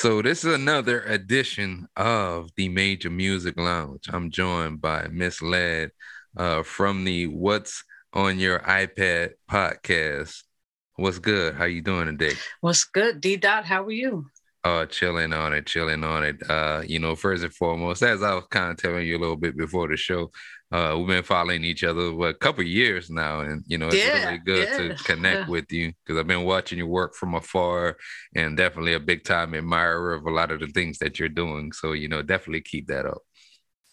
So this is another edition of the Major Music Lounge. I'm joined by MSLED uh, from the What's on Your iPad podcast. What's good? How you doing today? What's good, D Dot? How are you? Uh, chilling on it, chilling on it. Uh, you know, first and foremost, as I was kind of telling you a little bit before the show, uh, we've been following each other for a couple years now, and you know it's Yeah, really good yeah. to connect with you because I've been watching your work from afar, and definitely a big time admirer of a lot of the things that you're doing. So you know, definitely keep that up.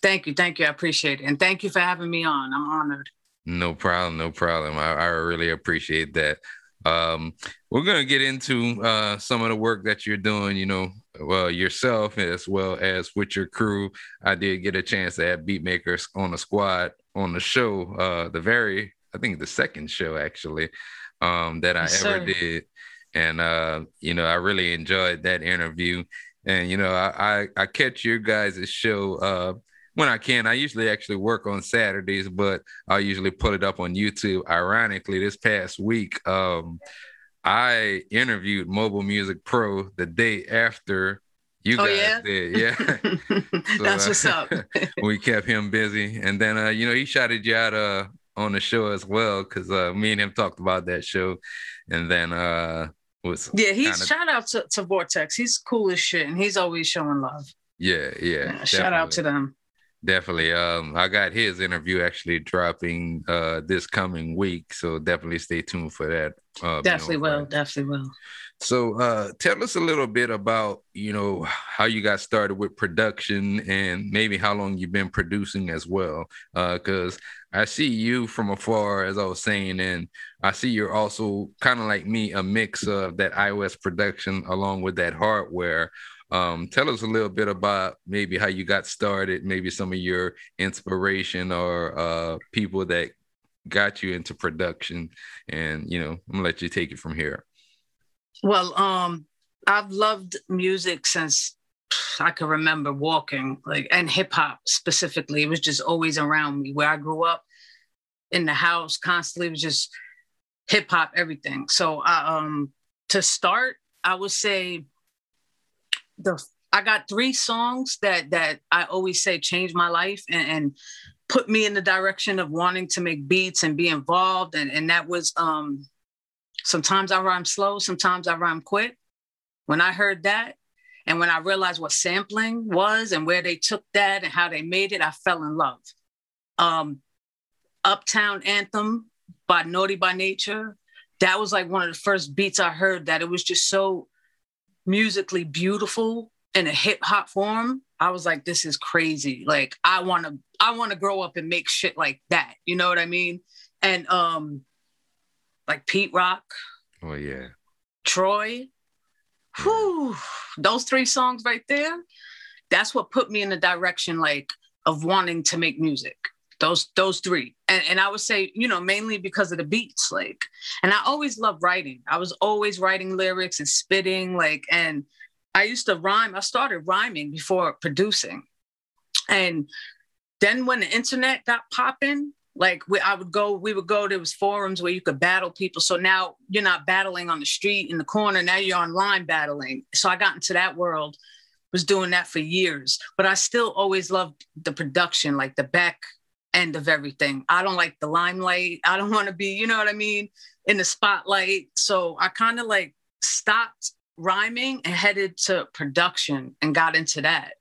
Thank you, thank you. I appreciate it, and thank you for having me on. I'm honored. No problem, no problem. I, I really appreciate that. Um, we're gonna get into uh, some of the work that you're doing, you know, well yourself as well as with your crew. I did get a chance to have Beatmakers on the squad on the show, uh, the very, I think the second show actually, um, that I Yes, ever sir. did, and uh, you know, I really enjoyed that interview. And you know, I I, I catch your guys' show uh, when I can. I usually actually work on Saturdays, but I usually put it up on YouTube. Ironically, this past week, um, I interviewed Mobile Music Pro the day after you Oh, guys yeah? did. Yeah. That's uh, what's up. we kept him busy. And then uh, you know, he shouted you out uh on the show as well, because uh me and him talked about that show. And then uh was Yeah, he's kinda- shout out to, to Vortex. He's cool as shit, and he's always showing love. yeah, yeah. Yeah, shout out to them. Definitely. Um, I got his interview actually dropping uh this coming week, so definitely stay tuned for that. Uh, Definitely will. Definitely will. So, uh, tell us a little bit about you know how you got started with production and maybe how long you've been producing as well. Uh, because I see you from afar, as I was saying, and I see you're also kind of like me, a mix of that iOS production along with that hardware. Um, tell us a little bit about maybe how you got started, maybe some of your inspiration or uh, people that got you into production, and you know, I'm gonna let you take it from here. Well, um, I've loved music since I can remember walking, like and hip hop specifically. It was just always around me. Where I grew up in the house, constantly was just hip hop, everything. So um to start, I would say the I got three songs that that I always say changed my life and, and put me in the direction of wanting to make beats and be involved. And and that was um sometimes I rhyme slow, sometimes I rhyme quick. When I heard that, and when I realized what sampling was and where they took that and how they made it, I fell in love. Um, Uptown Anthem by Naughty by Nature, that was like one of the first beats I heard that it was just so musically beautiful in a hip hop form. I was like, this is crazy. Like I want to, I want to grow up and make shit like that. You know what I mean? And um, like Pete Rock, Oh yeah. Troy. Whew, those three songs right there, that's what put me in the direction like of wanting to make music. Those those three. And and I would say, you know, mainly because of the beats. Like, and I always loved writing. I was always writing lyrics and spitting, like, and I used to rhyme. I started rhyming before producing. And then when the internet got popping, like we, I would go, we would go, there was forums where you could battle people. So now you're not battling on the street in the corner. Now you're online battling. So I got into that world, was doing that for years, but I still always loved the production, like the back end of everything. I don't like the limelight. I don't want to be, you know what I mean, in the spotlight. So I kind of like stopped rhyming and headed to production and got into that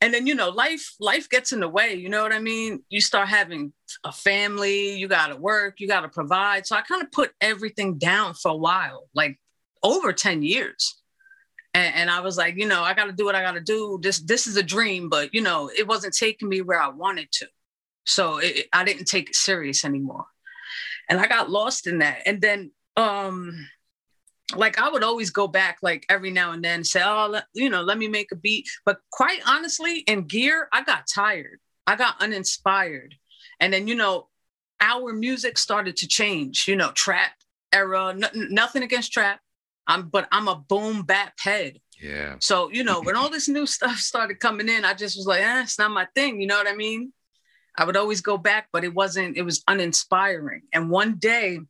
and then you know life life gets in the way you know what i mean you start having a family you got to work you got to provide so i kind of put everything down for a while like over 10 years and, and i was like you know i got to do what i got to do this this is a dream but you know it wasn't taking me where i wanted to so it, i didn't take it serious anymore and i got lost in that and then um like I would always go back like every now and then and say, oh, let, you know, let me make a beat. But quite honestly, in gear, I got tired. I got uninspired. And then, you know, our music started to change, you know, trap era, n- nothing against trap. I'm, but I'm a boom bap head. Yeah. So, you know, when all this new stuff started coming in, I just was like, eh, it's not my thing. You know what I mean? I would always go back, but it wasn't, it was uninspiring. And one day,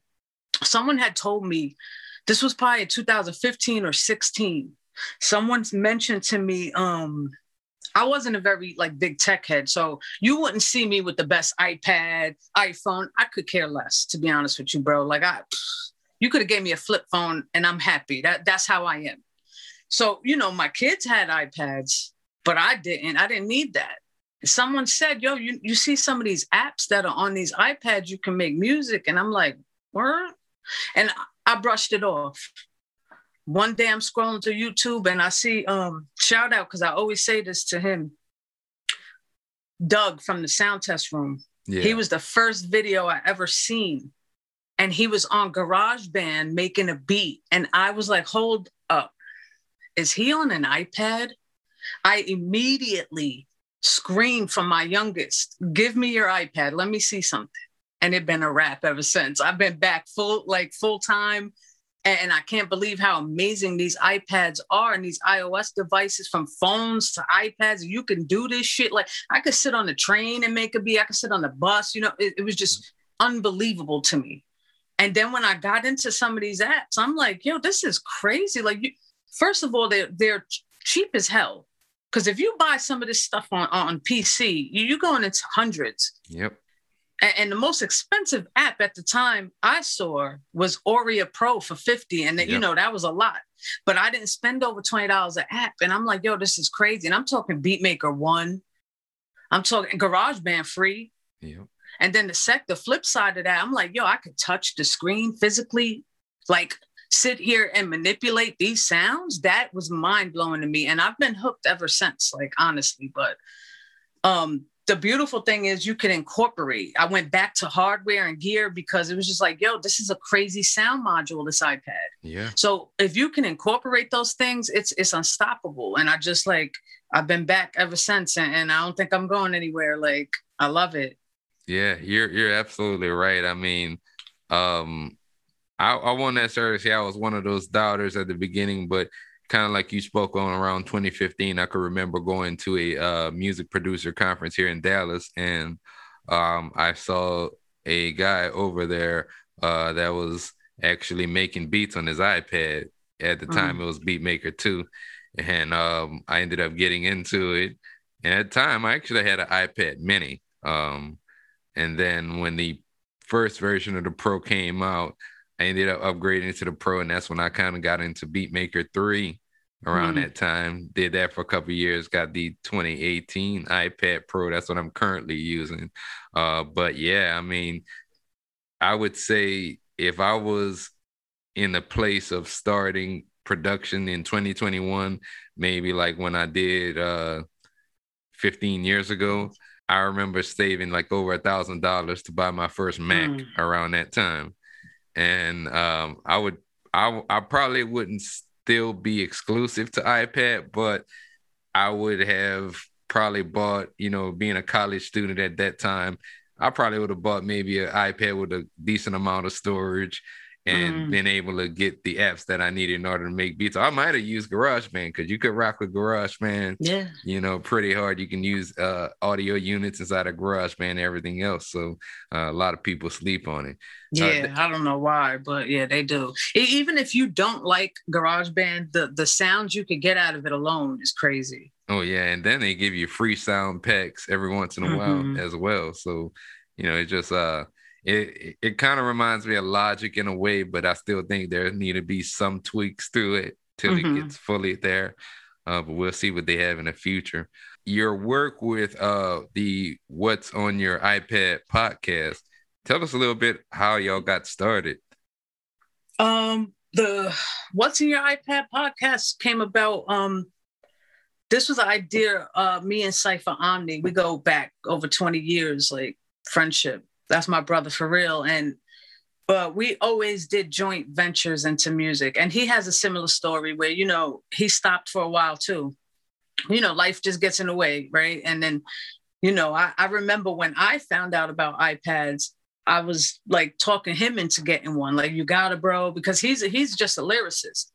someone had told me, this was probably in 2015 or 16. Someone's mentioned to me, um, I wasn't a very like big tech head, so you wouldn't see me with the best iPad, iPhone. I could care less, to be honest with you, bro. Like I, you could have gave me a flip phone, and I'm happy. That that's how I am. So you know, my kids had iPads, but I didn't. I didn't need that. Someone said, "Yo, you you see some of these apps that are on these iPads, you can make music," and I'm like, "What?" And I brushed it off one day I'm scrolling through YouTube and I see um shout out because I always say this to him. Doug from the sound test room. Yeah. He was the first video I ever seen. And he was on GarageBand making a beat. And I was like, hold up. Is he on an iPad? I immediately screamed from my youngest, give me your iPad. Let me see something. And it's been a wrap ever since. I've been back full, like full time and I can't believe how amazing these iPads are and these iOS devices from phones to iPads. You can do this shit. Like I could sit on the train and make a beat. I could sit on the bus. You know, it, it was just unbelievable to me. And then when I got into some of these apps, I'm like, yo, this is crazy. Like, you, first of all, they're they're cheap as hell. Because if you buy some of this stuff on on PC, you, you're going into hundreds. Yep. And the most expensive app at the time I saw was Auria Pro for 50. And yep. you know, that was a lot. But I didn't spend over $20 an app. And I'm like, yo, this is crazy. And I'm talking Beatmaker one. I'm talking GarageBand free. Yep. And then the sec, the flip side of that, I'm like, yo, I could touch the screen physically, like sit here and manipulate these sounds. That was mind blowing to me. And I've been hooked ever since, like honestly. But um the beautiful thing is you can incorporate. I went back to hardware and gear because it was just like, yo, this is a crazy sound module, this iPad. Yeah. So if you can incorporate those things, it's it's unstoppable. And I just like I've been back ever since and, and I don't think I'm going anywhere. Like I love it. Yeah, you're you're absolutely right. I mean, um, I, I won't necessarily say I was one of those doubters at the beginning, but kind of like you spoke on around 2015 i could remember going to a uh, music producer conference here in dallas and um, i saw a guy over there uh, that was actually making beats on his ipad at the time mm. it was beatmaker 2 and um, i ended up getting into it and at the time i actually had an ipad mini um, and then when the first version of the pro came out I ended up upgrading to the pro, and that's when I kind of got into Beatmaker 3 around mm that time. Did that for a couple years, got the 2018 iPad Pro. That's what I'm currently using. Uh, but yeah, I mean, I would say if I was in the place of starting production in 2021, maybe like when I did uh 15 years ago, I remember saving like over a thousand dollars to buy my first Mac mm. around that time and um, I would I I probably wouldn't still be exclusive to iPad, but I would have probably bought, you know, being a college student at that time, I probably would have bought maybe an iPad with a decent amount of storage and mm. been able to get the apps that I needed in order to make beats. I might have used GarageBand because you could rock with GarageBand, yeah, you know, pretty hard. You can use uh, audio units inside of GarageBand and everything else. So uh, a lot of people sleep on it. Uh, yeah, uh, I don't know why, but yeah, they do. Even if you don't like GarageBand, the the sounds you could get out of it alone is crazy. Oh yeah, and then they give you free sound packs every once in a mm-hmm. while as well. So you know, it just uh it it kind of reminds me of Logic in a way, but I still think there need to be some tweaks to it till mm-hmm. it gets fully there. Uh, but we'll see what they have in the future. Your work with uh, the What's on Your iPad podcast. Tell us a little bit how y'all got started. Um, the What's in Your iPad podcast came about. Um, this was an idea. Uh, me and Cipher Omni, we go back over 20 years, like friendship that's my brother for real. And but we always did joint ventures into music. And he has a similar story where, you know, he stopped for a while too. You know, life just gets in the way, right? And then, you know, I, I remember when I found out about iPads, I was like talking him into getting one. Like, you gotta, bro, because he's he's just a lyricist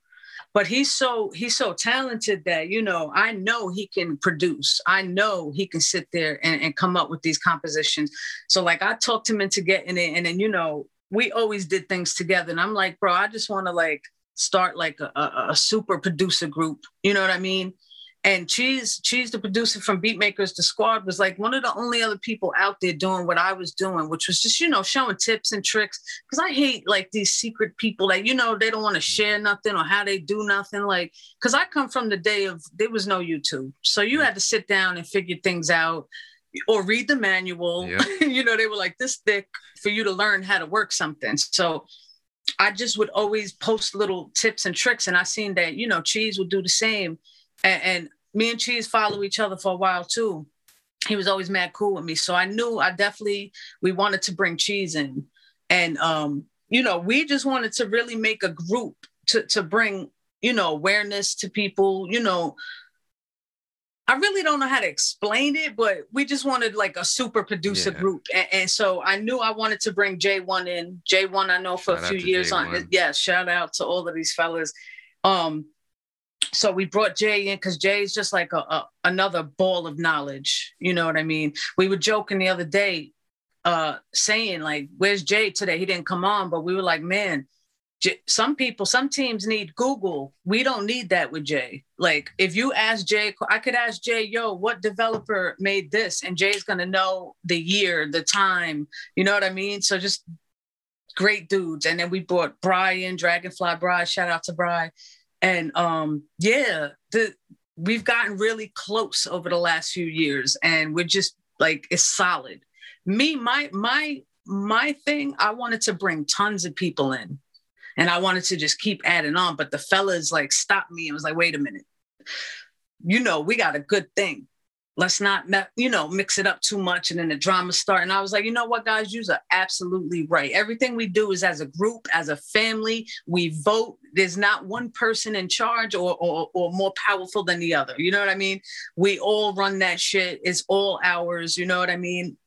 but he's so he's so talented that you know i know he can produce i know he can sit there and, and come up with these compositions so like i talked him into getting it and then you know we always did things together and i'm like bro i just want to like start like a, a, a super producer group. You know what I mean? And cheese cheese the producer from beatmakers the squad was like one of the only other people out there doing what i was doing which was just you know showing tips and tricks. Because i hate like these secret people that you know they don't want to mm-hmm. share nothing or how they do nothing like because i come from the day of there was no youtube. So you mm-hmm. had to sit down and figure things out or read the manual. You know they were like this thick for you to learn how to work something. So I just would always post little tips and tricks, and I seen that you know Cheese would do the same, and, and me and Cheese follow each other for a while too. He was always mad cool with me. So I knew I definitely we wanted to bring Cheese in. And um, you know, we just wanted to really make a group to to bring, you know, awareness to people, you know. I really don't know how to explain it, but we just wanted like a super producer yeah. group. And, and, so I knew I wanted to bring J1 in. J1, I know for shout a few years J1. on. Yeah, shout out to all of these fellas. Um, so we brought Jay in because Jay is just like a, a, another ball of knowledge. You know what I mean? We were joking the other day, uh, saying like, "Where's Jay today? He didn't come on." But we were like, "Man, J- some people, some teams need Google. We don't need that with Jay. Like, if you ask Jay, I could ask Jay, "Yo, what developer made this?" And Jay's gonna know the year, the time. You know what I mean? So just great dudes. And then we brought Brian, Dragonfly Bry. Shout out to Bry and um, yeah, the we've gotten really close over the last few years, and we're just like it's solid. Me, my my my thing, I wanted to bring tons of people in, and I wanted to just keep adding on, but the fellas like stopped me and was like, "Wait a minute." You know, we got a good thing let's not you know mix it up too much and then the drama start. And i was like you know what guys? You are absolutely right. Everything we do is as a group as a family. We vote. There's not one person in charge or, or, or more powerful than the other. You know what i mean? We all run that shit. It's all ours. You know what i mean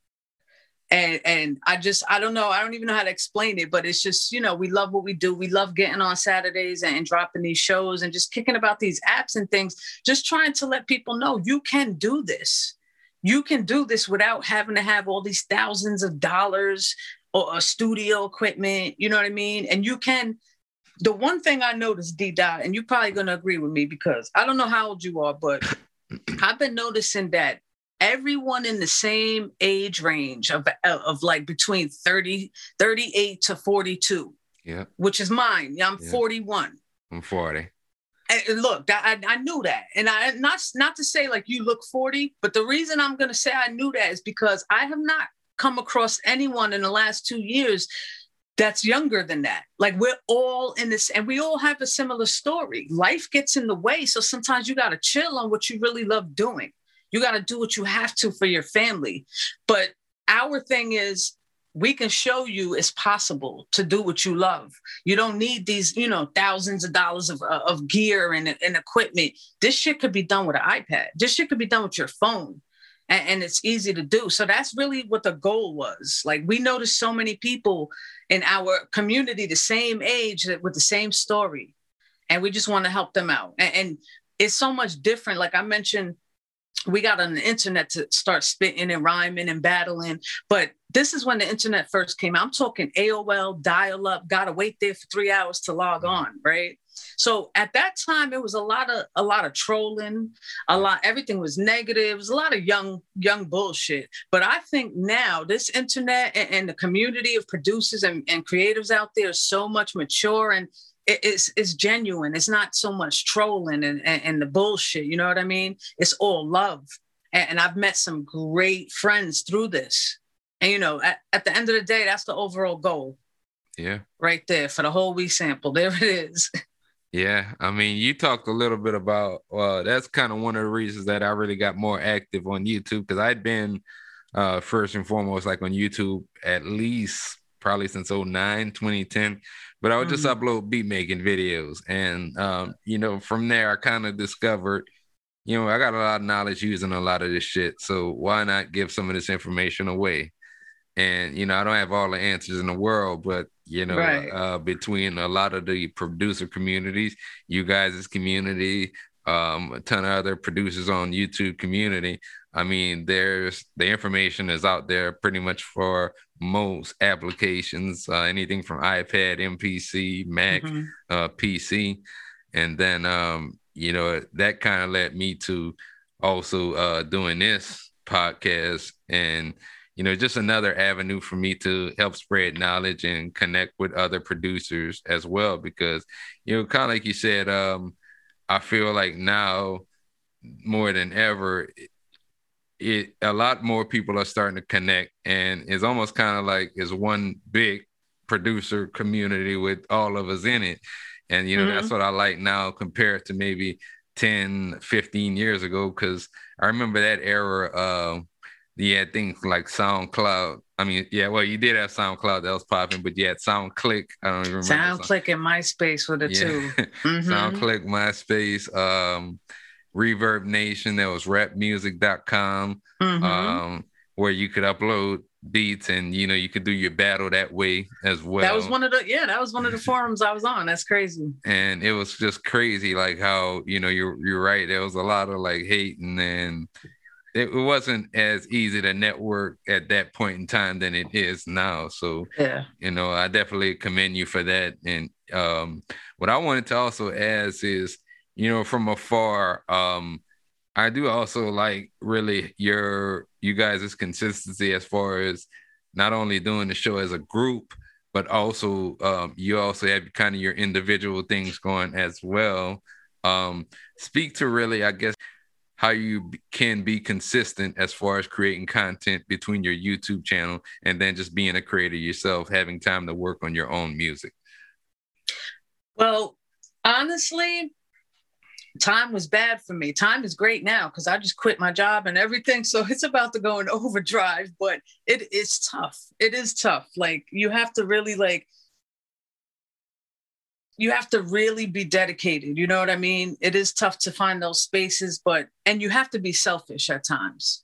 and and I just I don't know I don't even know how to explain it, but it's just you know we love what we do. We love getting on Saturdays and, and dropping these shows and just kicking about these apps and things. Just trying to let people know you can do this. You can do this without having to have all these thousands of dollars or a studio equipment. You know what I mean? And you can. The one thing I noticed, D Dot, and you're probably gonna agree with me because I don't know how old you are, but I've been noticing that everyone in the same age range of, of like between 30 38 to 42 yeah which is mine i'm yeah. 41 i'm 40 and look I, I knew that and i not not to say like you look 40 but the reason i'm going to say i knew that is because i have not come across anyone in the last two years that's younger than that. Like we're all in this, and we all have a similar story. Life gets in the way. So sometimes you got to chill on what you really love doing. You got to do what you have to for your family. But our thing is, we can show you it's possible to do what you love. You don't need these, you know, thousands of dollars of, uh, of gear and, and equipment. This shit could be done with an iPad. This shit could be done with your phone. And, and it's easy to do. So that's really what the goal was. Like we noticed so many people in our community, the same age with the same story. And we just want to help them out. and, and it's so much different. Like I mentioned, we got on the internet to start spitting and rhyming and battling. But this is when the internet first came out. I'm talking AOL, dial up, gotta wait there for three hours to log mm-hmm. on, right? So at that time, it was a lot of a lot of trolling, a lot, everything was negative, it was a lot of young, young bullshit. But I think now this internet and, and the community of producers and, and creatives out there is so much mature and it's it's genuine. It's not so much trolling and, and, and the bullshit. You know what I mean? It's all love. And, and, I've met some great friends through this. And you know, at, at the end of the day, that's the overall goal. Yeah. Right there for the whole we sample. There it is. Yeah, I mean, you talked a little bit about. Well, that's kind of one of the reasons that I really got more active on YouTube because I'd been uh, first and foremost like on YouTube at least probably since 09, 2010 but I would just mm-hmm. upload beat making videos. And, um, you know, from there, I kind of discovered, you know, I got a lot of knowledge using a lot of this shit. So why not give some of this information away? And, you know, I don't have all the answers in the world, but, you know, right. uh, between a lot of the producer communities, you guys' community, um, a ton of other producers on YouTube community. I mean, there's the information is out there pretty much for most applications, uh, anything from iPad, MPC, Mac, mm-hmm. uh, PC, and then um, you know that kind of led me to also uh, doing this podcast and you know just another avenue for me to help spread knowledge and connect with other producers as well because you know kind of like you said um, i feel like now more than ever it a lot more people are starting to connect and it's almost kind of like it's one big producer community with all of us in it and you know mm-hmm. that's what i like now compared to maybe 10 15 years ago because i remember that era uh you had things like soundcloud i mean yeah well you did have soundcloud that was popping but you had soundclick i don't even remember soundclick and myspace were the yeah. two mm-hmm. soundclick myspace um Reverb Nation. There was rapmusic.com, mm-hmm. um, where you could upload beats and you know you could do your battle that way as well. That was one of the yeah, that was one of the forums I was on. That's crazy. And it was just crazy, like how you know you're you're right. There was a lot of like hate, and then it, wasn't as easy to network at that point in time than it is now. So yeah, you know, I definitely commend you for that. And um, what I wanted to also ask is you know, from afar. Um, I do also like really your you guys' consistency as far as not only doing the show as a group, but also um, you also have kind of your individual things going as well. Um, speak to really, I guess, how you can be consistent as far as creating content between your YouTube channel and then just being a creator yourself, having time to work on your own music. Well, honestly, time was bad for me. Time is great now because I just quit my job and everything. So it's about to go in overdrive, but it is tough. It is tough. Like you have to really like you have to really be dedicated. You know what I mean? It is tough to find those spaces, but and you have to be selfish at times.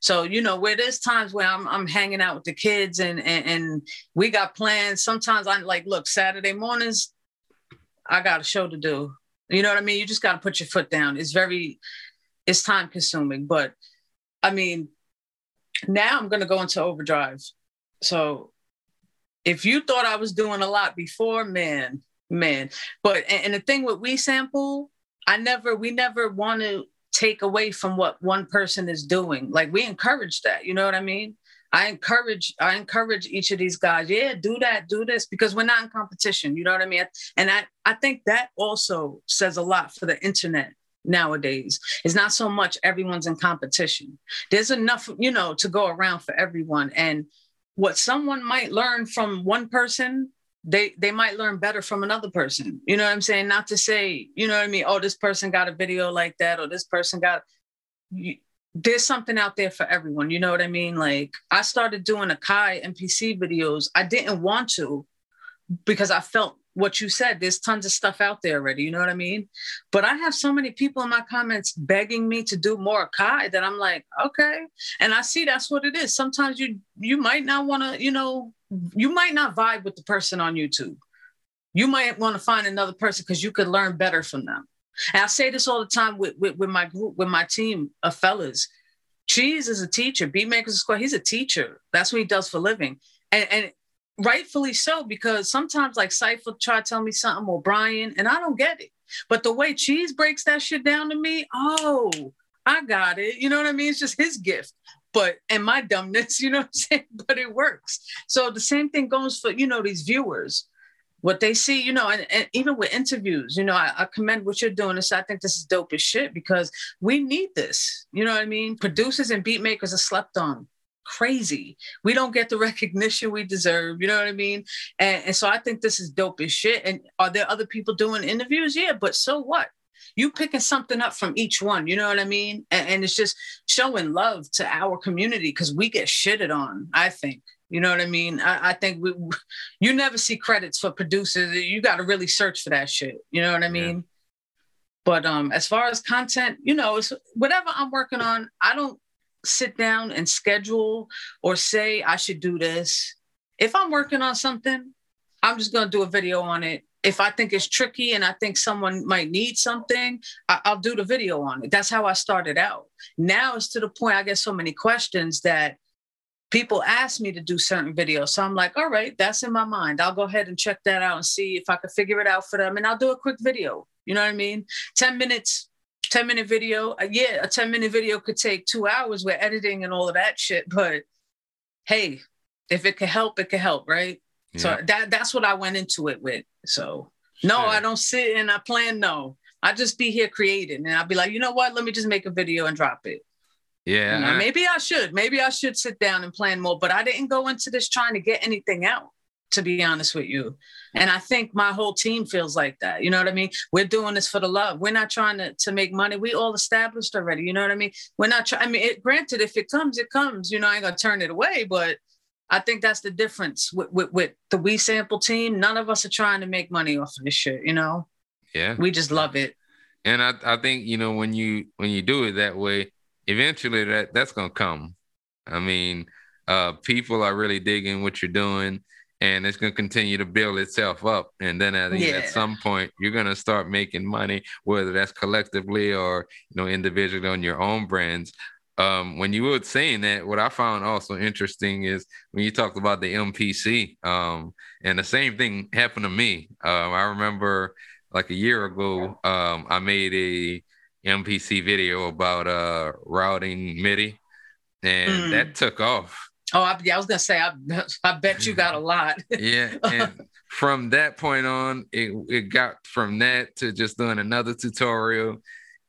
So you know where there's times where I'm I'm hanging out with the kids and and, and we got plans. Sometimes I'm like, look, Saturday mornings, I got a show to do. You know what I mean? You just got to put your foot down. It's very, it's time consuming. But I mean, now I'm going to go into overdrive. So if you thought I was doing a lot before, man, man. But and, the thing with we sample, I never, we never want to take away from what one person is doing. Like we encourage that. You know what I mean? I encourage I encourage each of these guys, yeah, do that, do this, because we're not in competition. You know what I mean? And I, I think that also says a lot for the internet nowadays. It's not so much everyone's in competition. There's enough, you know, to go around for everyone. And what someone might learn from one person, they they might learn better from another person. You know what I'm saying? Not to say, you know what I mean? Oh, this person got a video like that, or this person got you, there's something out there for everyone. You know what I mean? Like I started doing Akai MPC videos. I didn't want to because I felt what you said. There's tons of stuff out there already. You know what I mean? But I have so many people in my comments begging me to do more Akai that I'm like, okay. And I see that's what it is. Sometimes you you might not want to, you know, you might not vibe with the person on YouTube. You might want to find another person because you could learn better from them. And I say this all the time with, with, with my group, with my team of fellas. Cheese is a teacher. Beatmakers Squad, he's a teacher. That's what he does for living. And, and rightfully so, because sometimes like Cypher try to tell me something or Brian, and I don't get it. But the way Cheese breaks that shit down to me, oh, I got it. You know what I mean? It's just his gift. But and my dumbness, you know what I'm saying? But it works. So the same thing goes for, you know, these viewers what they see, you know, and, and even with interviews, you know, I, I, commend what you're doing. This I think this is dope as shit because we need this. You know what I mean? Producers and beat makers are slept on. Crazy. We don't get the recognition we deserve. You know what I mean? And, and so I think this is dope as shit. And are there other people doing interviews? Yeah, but so what? You picking something up from each one, you know what I mean? And, and it's just showing love to our community because we get shitted on, I think. You know what I mean? I, I think we, you never see credits for producers. You got to really search for that shit. You know what I mean? Yeah. But um, as far as content, you know, it's whatever I'm working on. I don't sit down and schedule or say I should do this. If I'm working on something, I'm just gonna do a video on it. if I think it's tricky and I think someone might need something, I, will do the video on it. That's how I started out. Now it's to the point I get so many questions that people ask me to do certain videos. So I'm like, all right, that's in my mind. I'll go ahead and check that out and see if I can figure it out for them. And I'll do a quick video. You know what I mean? 10 minutes, 10 minute video. Uh, yeah, a 10 minute video could take two hours with editing and all of that shit. But hey, if it can help, it can help, right? Yeah. So that that's what I went into it with. So no, sure. I don't sit and I plan no. I just be here creating and I'll be like, you know what? Let me just make a video and drop it. Yeah. You know, maybe I should. Maybe I should sit down and plan more. But I didn't go into this trying to get anything out, to be honest with you. And I think my whole team feels like that. You know what I mean? We're doing this for the love. We're not trying to, to make money. We all established already. You know what I mean? We're not trying. I mean, it, granted, if it comes, it comes. You know, I ain't gonna turn it away. But I think that's the difference with, with, with the We Sample team. None of us are trying to make money off of this shit. You know? Yeah. We just love it. And I, I think you know when you when you do it that way, eventually that that's gonna come. I mean, uh, people are really digging what you're doing, and it's gonna continue to build itself up. And then at, yeah. at some point, you're gonna start making money, whether that's collectively or you know individually on your own brands. Um, when you were saying that, what I found also interesting is when you talked about the MPC, um, and the same thing happened to me. Um, I remember like a year ago, um, I made a MPC video about uh routing MIDI, and mm. that took off. Oh, I, yeah, I was gonna say, I, I bet you got a lot. yeah, and from that point on, it it got from that to just doing another tutorial,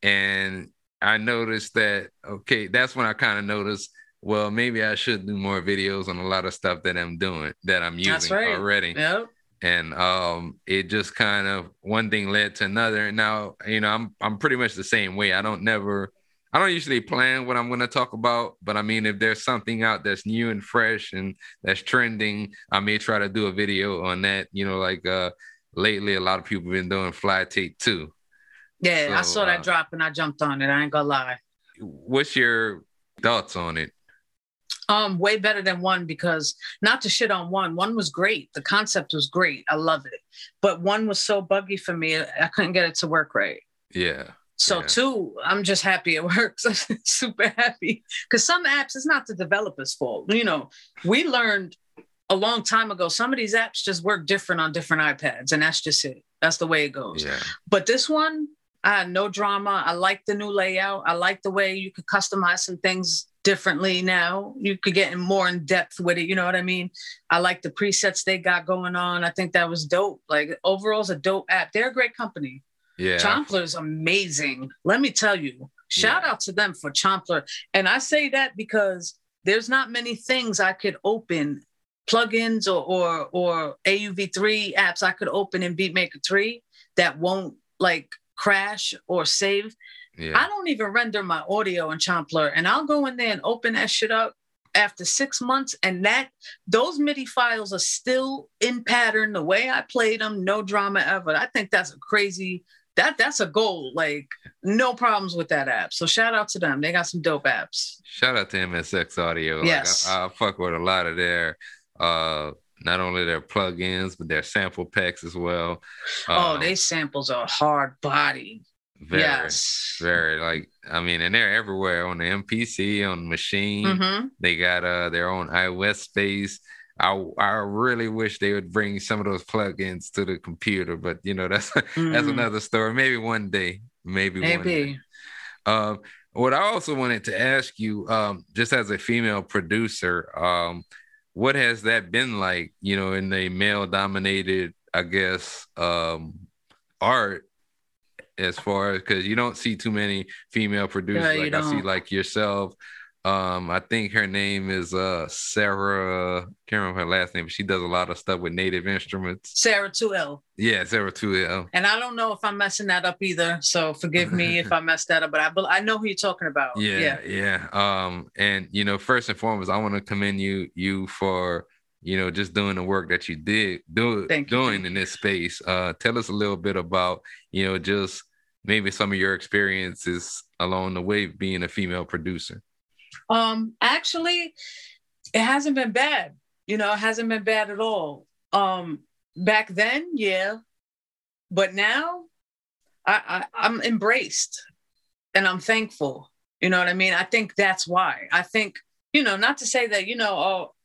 and I noticed that okay, that's when I kind of noticed. Well, maybe I should do more videos on a lot of stuff that I'm doing that I'm using right. already. Yep and um, it just kind of one thing led to another. And now, you know, I'm I'm pretty much the same way. I don't never, I don't usually plan what I'm going to talk about, but I mean, if there's something out that's new and fresh and that's trending, I may try to do a video on that. You know, like uh, lately, a lot of people have been doing fly tape too. Yeah, so, I saw that uh, drop and I jumped on it. I ain't gonna lie. What's your thoughts on it? Um, way better than one because not to shit on one. One was great. The concept was great. I love it. But one was so buggy for me, I couldn't get it to work right. Yeah. So yeah. two, I'm just happy it works. I'm super happy because some apps it's not the developer's fault. You know, we learned a long time ago. Some of these apps just work different on different iPads, and that's just it. That's the way it goes. Yeah. But this one, I had no drama. I like the new layout. I like the way you could customize some things differently now. You could get in more in depth with it. You know what I mean? I like the presets they got going on. I think that was dope. Like overall, it's a dope app. They're a great company. Yeah. Chomplr is amazing. Let me tell you. Shout yeah. out to them for Chomplr. And I say that because there's not many things I could open plugins or or or AUV3 apps I could open in Beatmaker 3 that won't like crash or save yeah. I don't even render my audio in Chomplr, and I'll go in there and open that shit up after six months, and that those MIDI files are still in pattern the way I played them, no drama ever. I think that's a crazy that that's a goal. Like no problems with that app. So shout out to them. They got some dope apps. Shout out to MSX Audio. Yes, like I, I fuck with a lot of their uh not only their plugins but their sample packs as well. Oh, um, they samples are hard body. Very, yes. very like I mean, and they're everywhere on the MPC, on the Maschine. Mm-hmm. They got uh their own iOS space. I I really wish they would bring some of those plugins to the computer, but you know that's mm-hmm. that's another story. Maybe one day, maybe, maybe. one day. Um, what I also wanted to ask you, um, just as a female producer, um, what has that been like? You know, in a male-dominated, I guess, um, art as far as because you don't see too many female producers like I see like yourself. Um, I think her name is uh Sarah. Can't remember her last name, but she does a lot of stuff with native instruments. Sarah 2L. Yeah, Sarah 2L. And I don't know if I'm messing that up either, so forgive me if I messed that up. But I I know who you're talking about. Yeah, yeah, yeah. Um, and you know, first and foremost, I want to commend you you for you know just doing the work that you did do, doing in this space. Uh, tell us a little bit about you know just maybe some of your experiences along the way being a female producer? Um, actually, it hasn't been bad. You know, it hasn't been bad at all. Um, back then, yeah, but now I, I I'm embraced and I'm thankful. You know what I mean? I think that's why. I think, you know, not to say that, you know, oh,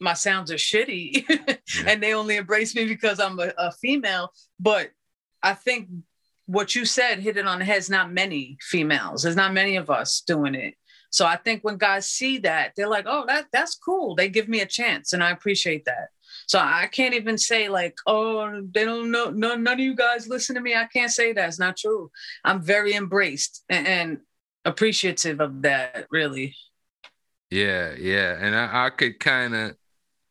my sounds are shitty yeah. and they only embrace me because I'm a, a, female, but I think what you said hit it on the head. It's not many females. There's not many of us doing it. So I think when guys see that, they're like, oh, that that's cool. They give me a chance, and I appreciate that. So I can't even say like, oh, they don't know. No, none of you guys listen to me. I can't say that. It's not true. I'm very embraced and, and appreciative of that. Really. Yeah, yeah, and I, I could kind of,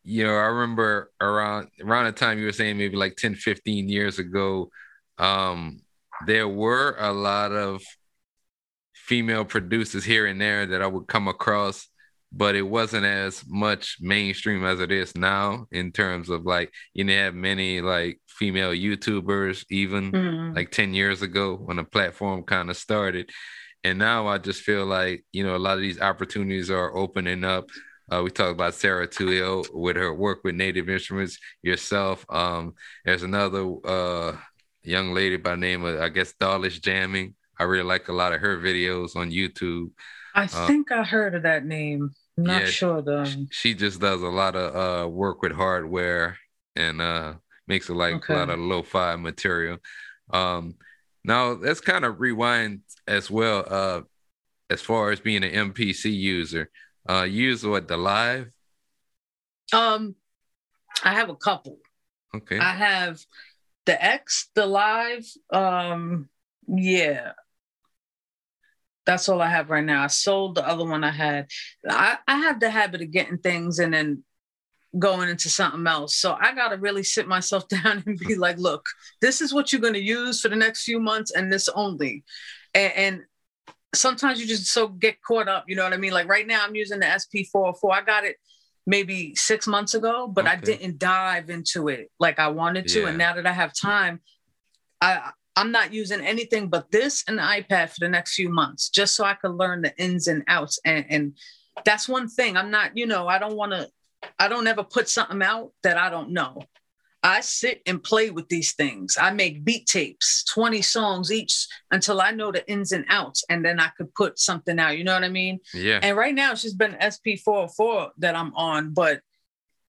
you know, I remember around around the time you were saying maybe like 10, 15 years ago, um, there were a lot of female producers here and there that I would come across, but it wasn't as much mainstream as it is now in terms of like you know have many like female YouTubers even mm-hmm. like 10 years ago when the platform kind of started. And now I just feel like, you know, a lot of these opportunities are opening up. Uh, we talked about Sarah Tuio with her work with Native Instruments, yourself. Um, there's another uh, young lady by name of, I guess, Dawlish Jamming. I really like a lot of her videos on YouTube. I uh, think I heard of that name. I'm not yeah, sure though. She just does a lot of uh, work with hardware and uh, makes a, like okay. a lot of lo-fi material. Um, now let's kind of rewind as well. Uh, as far as being an MPC user, uh, use what the live. Um, I have a couple. Okay. I have the X, the live. Um, yeah, that's all I have right now. I sold the other one I had. I, I have the habit of getting things and then going into something else. So I got to really sit myself down and be like, look, this is what you're to use for the next few months and this only. And, and, sometimes you just so get caught up, you know what I mean? Like right now I'm using the SP404. I got it maybe six months ago, but okay. I didn't dive into it like I wanted to. Yeah. And now that I have time, I I'm not using anything but this and the iPad for the next few months, just so I can learn the ins and outs. And, and that's one thing. I'm not, you know, I don't want to, I don't ever put something out that I don't know. I sit and play with these things. I make beat tapes, 20 songs each until I know the ins and outs. And then I could put something out. You know what I mean? Yeah. And right now it's just been SP404 that I'm on. But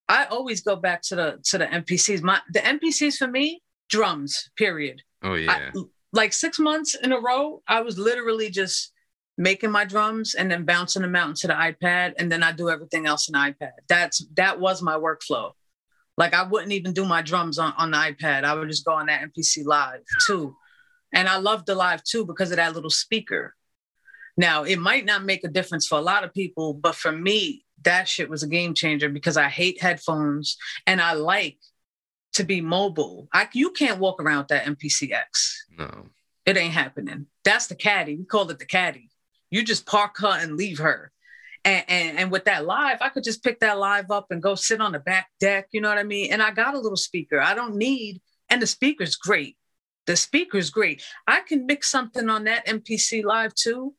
I always go back to the to the MPCs. My the MPCs for me, drums, period. Oh yeah. I, like six months in a row, I was literally just making my drums and then bouncing them out into the iPad, and then I do everything else in iPad. That's that was my workflow. Like I wouldn't even do my drums on, on the iPad. I would just go on that MPC live too. And I loved the live too because of that little speaker. Now it might not make a difference for a lot of people, but for me, that shit was a game changer because I hate headphones and I like to be mobile. I, you can't walk around with that MPCX. No. It ain't happening. That's the caddy. We call it the caddy. You just park her and leave her. And, and, and with that live, I could just pick that live up and go sit on the back deck. You know what I mean? And I got a little speaker. I don't need, and the speaker's great. The speaker's great. I can mix something on that MPC live too.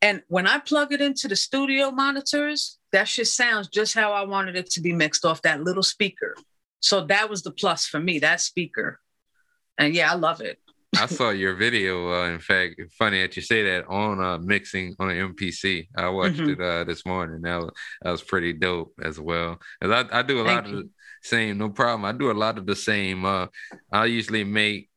And when I plug it into the studio monitors, that shit sounds just how I wanted it to be mixed off that little speaker. So that was the plus for me, that speaker. And yeah, I love it. I saw your video. Uh, in fact, funny that you say that on uh, mixing on an MPC. I watched mm-hmm. it uh, this morning. That was, that was pretty dope as well. Cause I, I do a Thank lot you. of the same. No problem. I do a lot of the same. Uh, I usually make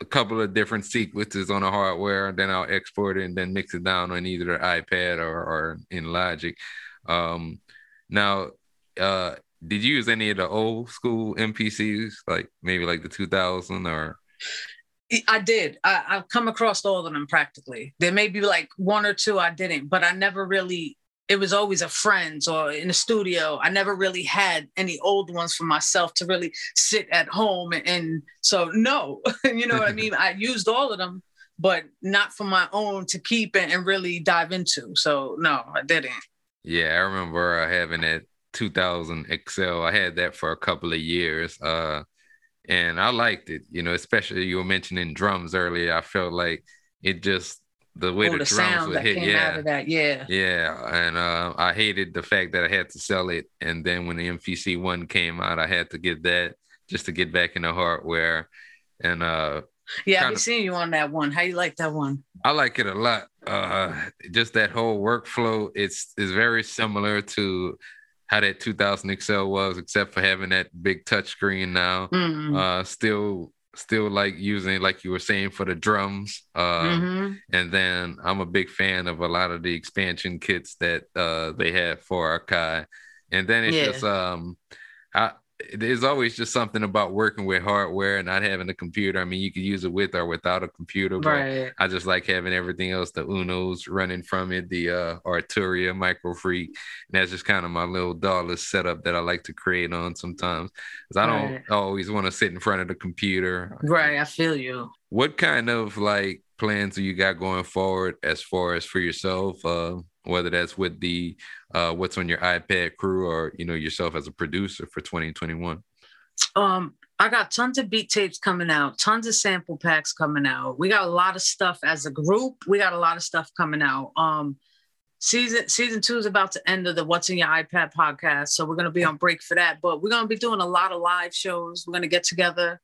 a couple of different sequences on the hardware, and then I'll export it and then mix it down on either the iPad or, or in Logic. Um, now, uh, did you use any of the old school MPCs, like maybe like the 2000 or? I did. I, I've come across all of them practically. There may be like one or two I didn't, but I never really. It was always a friend's or in the studio. I never really had any old ones for myself to really sit at home and, and so no, you know what I mean. I used all of them, but not for my own to keep and, and really dive into. So no, I didn't. Yeah, I remember uh, having that 2000 XL. I had that for a couple of years. Uh, and I liked it, you know, especially you were mentioning drums earlier. I felt like it just the way oh, the, the drums would hit, yeah, yeah, yeah. And uh, I hated the fact that I had to sell it, and then when the MPC one came out, I had to get that just to get back in the hardware. and uh yeah, I've been seeing you on that one. How you like that one? I like it a lot. Uh just that whole workflow, it's is very similar to how that 2000 XL was, except for having that big touch screen now. Mm-hmm. Uh still still like using like you were saying for the drums. Uh mm-hmm. and then I'm a big fan of a lot of the expansion kits that uh they have for Akai. And then it's yeah. just um I there's always just something about working with hardware and not having a computer. I mean, you can use it with or without a computer, but right. I just like having everything else, the Unos running from it, the uh, Arturia Microfreak. And that's just kind of my little DAWless setup that I like to create on sometimes. Because I don't right. always want to sit in front of the computer. Right, I feel you. What kind of like plans do you got going forward as far as for yourself? Uh, whether that's with the uh, what's on your iPad crew or you know yourself as a producer for 2021? Um, I got tons of beat tapes coming out, tons of sample packs coming out. We got a lot of stuff as a group. We got a lot of stuff coming out. Um, season season two is about to end of the What's On Your iPad podcast, so we're gonna be on break for that. But we're gonna be doing a lot of live shows. We're gonna get together.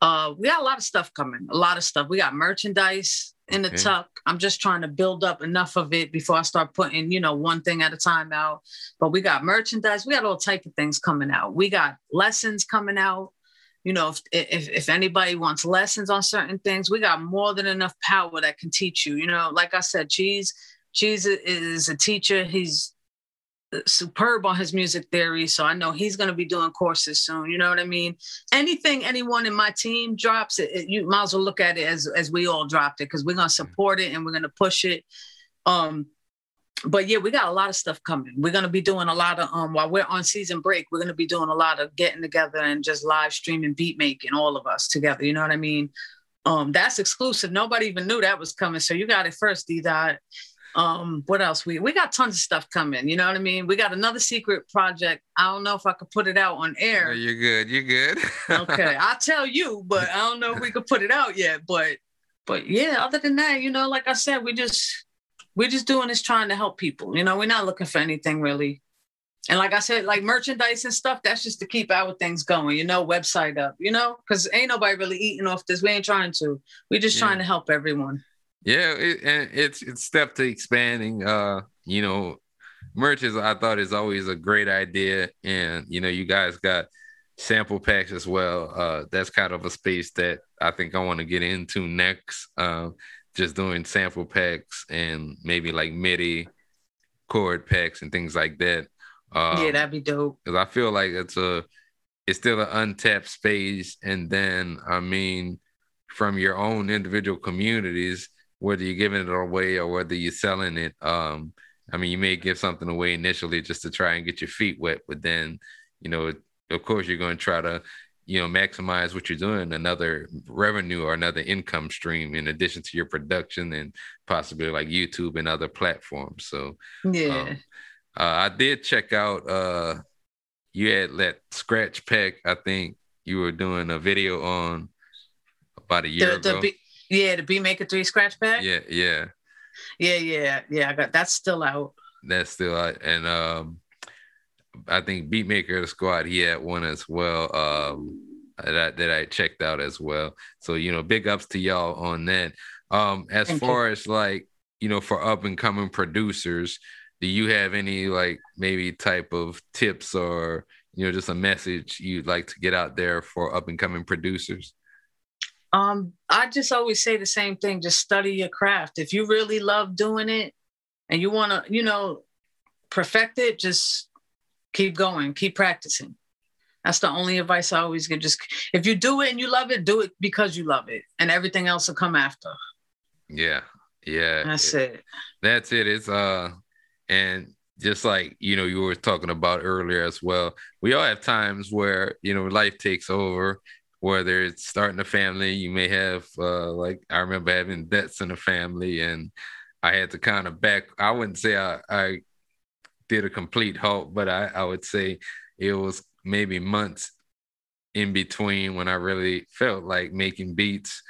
Uh, we got a lot of stuff coming. A lot of stuff. We got merchandise in the okay. tuck. I'm just trying to build up enough of it before I start putting, you know, one thing at a time out. But we got merchandise, we got all type of things coming out. We got lessons coming out. You know, if, if if anybody wants lessons on certain things, we got more than enough power that can teach you. You know, like I said, Cheese Cheese is a teacher. He's superb on his music theory. So I know he's going to be doing courses soon. You know what I mean? Anything anyone in my team drops, it, it you might as well look at it as as we all dropped it because we're going to support it and we're going to push it. Um, but yeah, we got a lot of stuff coming. We're going to be doing a lot of um while we're on season break. We're going to be doing a lot of getting together and just live streaming, beat making, all of us together. You know what I mean? Um, that's exclusive. Nobody even knew that was coming. So you got it first, D Dot. Um, what else? We we got tons of stuff coming. You know what I mean? We got another secret project. I don't know if I could put it out on air. No, you're good. You're good. okay, I'll tell you, but I don't know if we could put it out yet. But but yeah, other than that, you know, like I said, we just we're just doing this trying to help people. You know, we're not looking for anything really. And like I said, like merchandise and stuff, that's just to keep our things going, you know, website up, you know, because ain't nobody really eating off this. We ain't trying to. We're just yeah. trying to help everyone. Yeah, it, and it's it's step to expanding. Uh, you know, merch is I thought is always a great idea, and you know, you guys got sample packs as well. Uh, that's kind of a space that I think I want to get into next. Uh, just doing sample packs and maybe like MIDI chord packs and things like that. Um, yeah, that'd be dope. Because I feel like it's a it's still an untapped space, and then I mean, from your own individual communities whether you're giving it away or whether you're selling it. Um, I mean, you may give something away initially just to try and get your feet wet, but then, you know, of course, you're going to try to, you know, maximize what you're doing, another revenue or another income stream in addition to your production and possibly like YouTube and other platforms. So, yeah, um, uh, I did check out. Uh, you had that scratch pack. I think you were doing a video on about a year the, ago. Yeah, the Beatmaker 3 scratch pack. Yeah, yeah. Yeah, yeah, yeah. I got that's still out. That's still out. And um I think Beatmaker Squad, he had one as well. Um that, that I checked out as well. So, you know, big ups to y'all on that. Um, as Thank far you. as like, you know, for up and coming producers, do you have any like maybe type of tips or you know just a message you'd like to get out there for up and coming producers? Um, I just always say the same thing just study your craft. If you really love doing it and you want to, you know, perfect it, just keep going, keep practicing. That's the only advice I always give. Just if you do it and you love it, do it because you love it, and everything else will come after. Yeah, yeah. That's it. it. That's it. It's uh, and just like you know you were talking about earlier as well. We all have times where you know life takes over, whether it's starting a family, you may have uh, like I remember having debts in the family, and I had to kind of back. I wouldn't say I, I did a complete halt, but I, I would say it was maybe months in between when I really felt like making beats.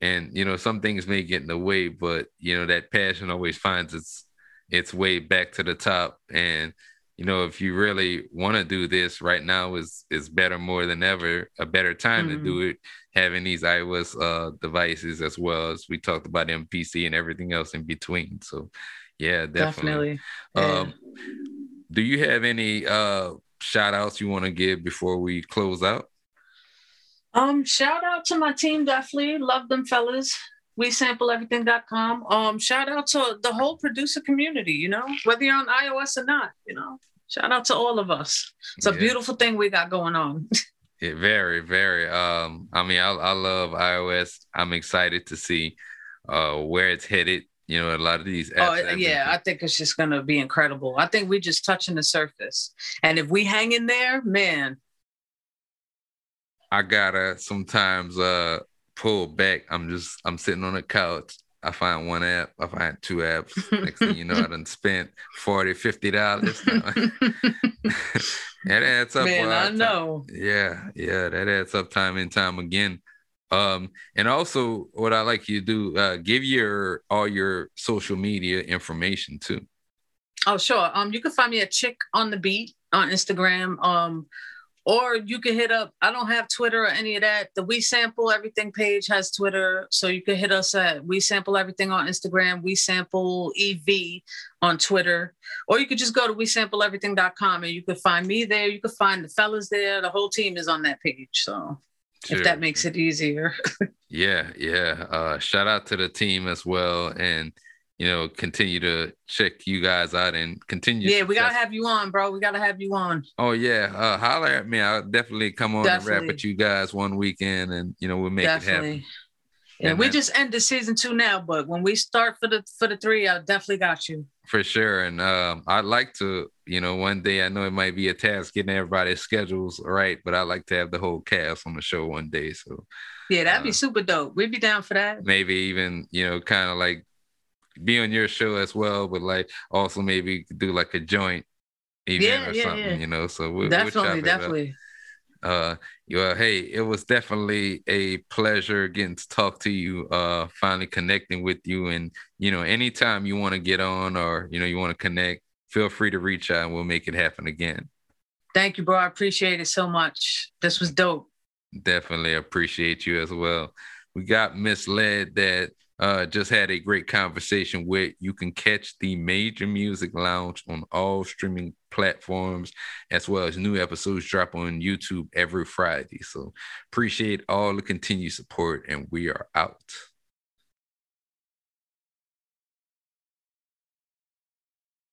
And you know, some things may get in the way, but you know that passion always finds its its way back to the top. And you know, if you really want to do this right now is is better more than ever, a better time mm-hmm. to do it, having these iOS uh, devices as well as we talked about MPC and everything else in between. So yeah, definitely. definitely. Um, do you have any uh shout outs you want to give before we close out? Um, shout out to my team, definitely. Love them fellas. We sample everything.com. Um, shout out to the whole producer community, you know, whether you're on iOS or not, you know. Shout out to all of us. It's a yeah. beautiful thing we got going on. yeah, very, very. Um, I mean, I, I love iOS. I'm excited to see uh where it's headed you know, a lot of these. oh yeah, I think it's just gonna be incredible. I think we're just touching the surface, and if we hang in there, man. I gotta sometimes uh pull back. I'm just I'm sitting on the couch. I find one app, I find two apps. Next thing you know, I done spent 40 dollars. that adds up. Man, I know. Yeah, yeah, that adds up time and time again. Um, and also what I like you to do, uh, give your all your social media information too. Oh, sure. Um, you can find me at Chick on the Beat on Instagram. Um, or you can hit up. I don't have Twitter or any of that. The We Sample Everything page has Twitter, so you can hit us at We Sample Everything on Instagram. We Sample EV on Twitter, or you could just go to WeSampleEverything.com and you could find me there. You could find the fellas there. The whole team is on that page. So sure. if that makes it easier. yeah, yeah. Uh, shout out to the team as well, and you know, continue to check you guys out and continue. Yeah, we gotta have you on, bro. We gotta have you on. Oh yeah, uh, holler at me. I'll definitely come on definitely. and rap with you guys one weekend, and you know we'll make definitely. it happen. Yeah, and we just ended season two now, but when we start for the for the three, I definitely got you. For sure, and um, I'd like to, you know, one day. I know it might be a task getting everybody's schedules right, but I'd like to have the whole cast on the show one day. So, yeah, that'd uh, be super dope. We'd be down for that. Maybe even, you know, kind of like be on your show as well, but like also maybe do like a joint event yeah, or yeah, something, yeah. you know. So we'll, definitely, we'll definitely. Uh well hey it was definitely a pleasure getting to talk to you uh finally connecting with you. And you know anytime you want to get on or you know you want to connect feel free to reach out and we'll make it happen again. Thank you bro. I appreciate it so much. This was dope. Definitely appreciate you as well. We got MSLED that uh, just had a great conversation with. You can catch the Major Music Lounge on all streaming platforms, as well as new episodes drop on YouTube every Friday. So appreciate all the continued support, and we are out.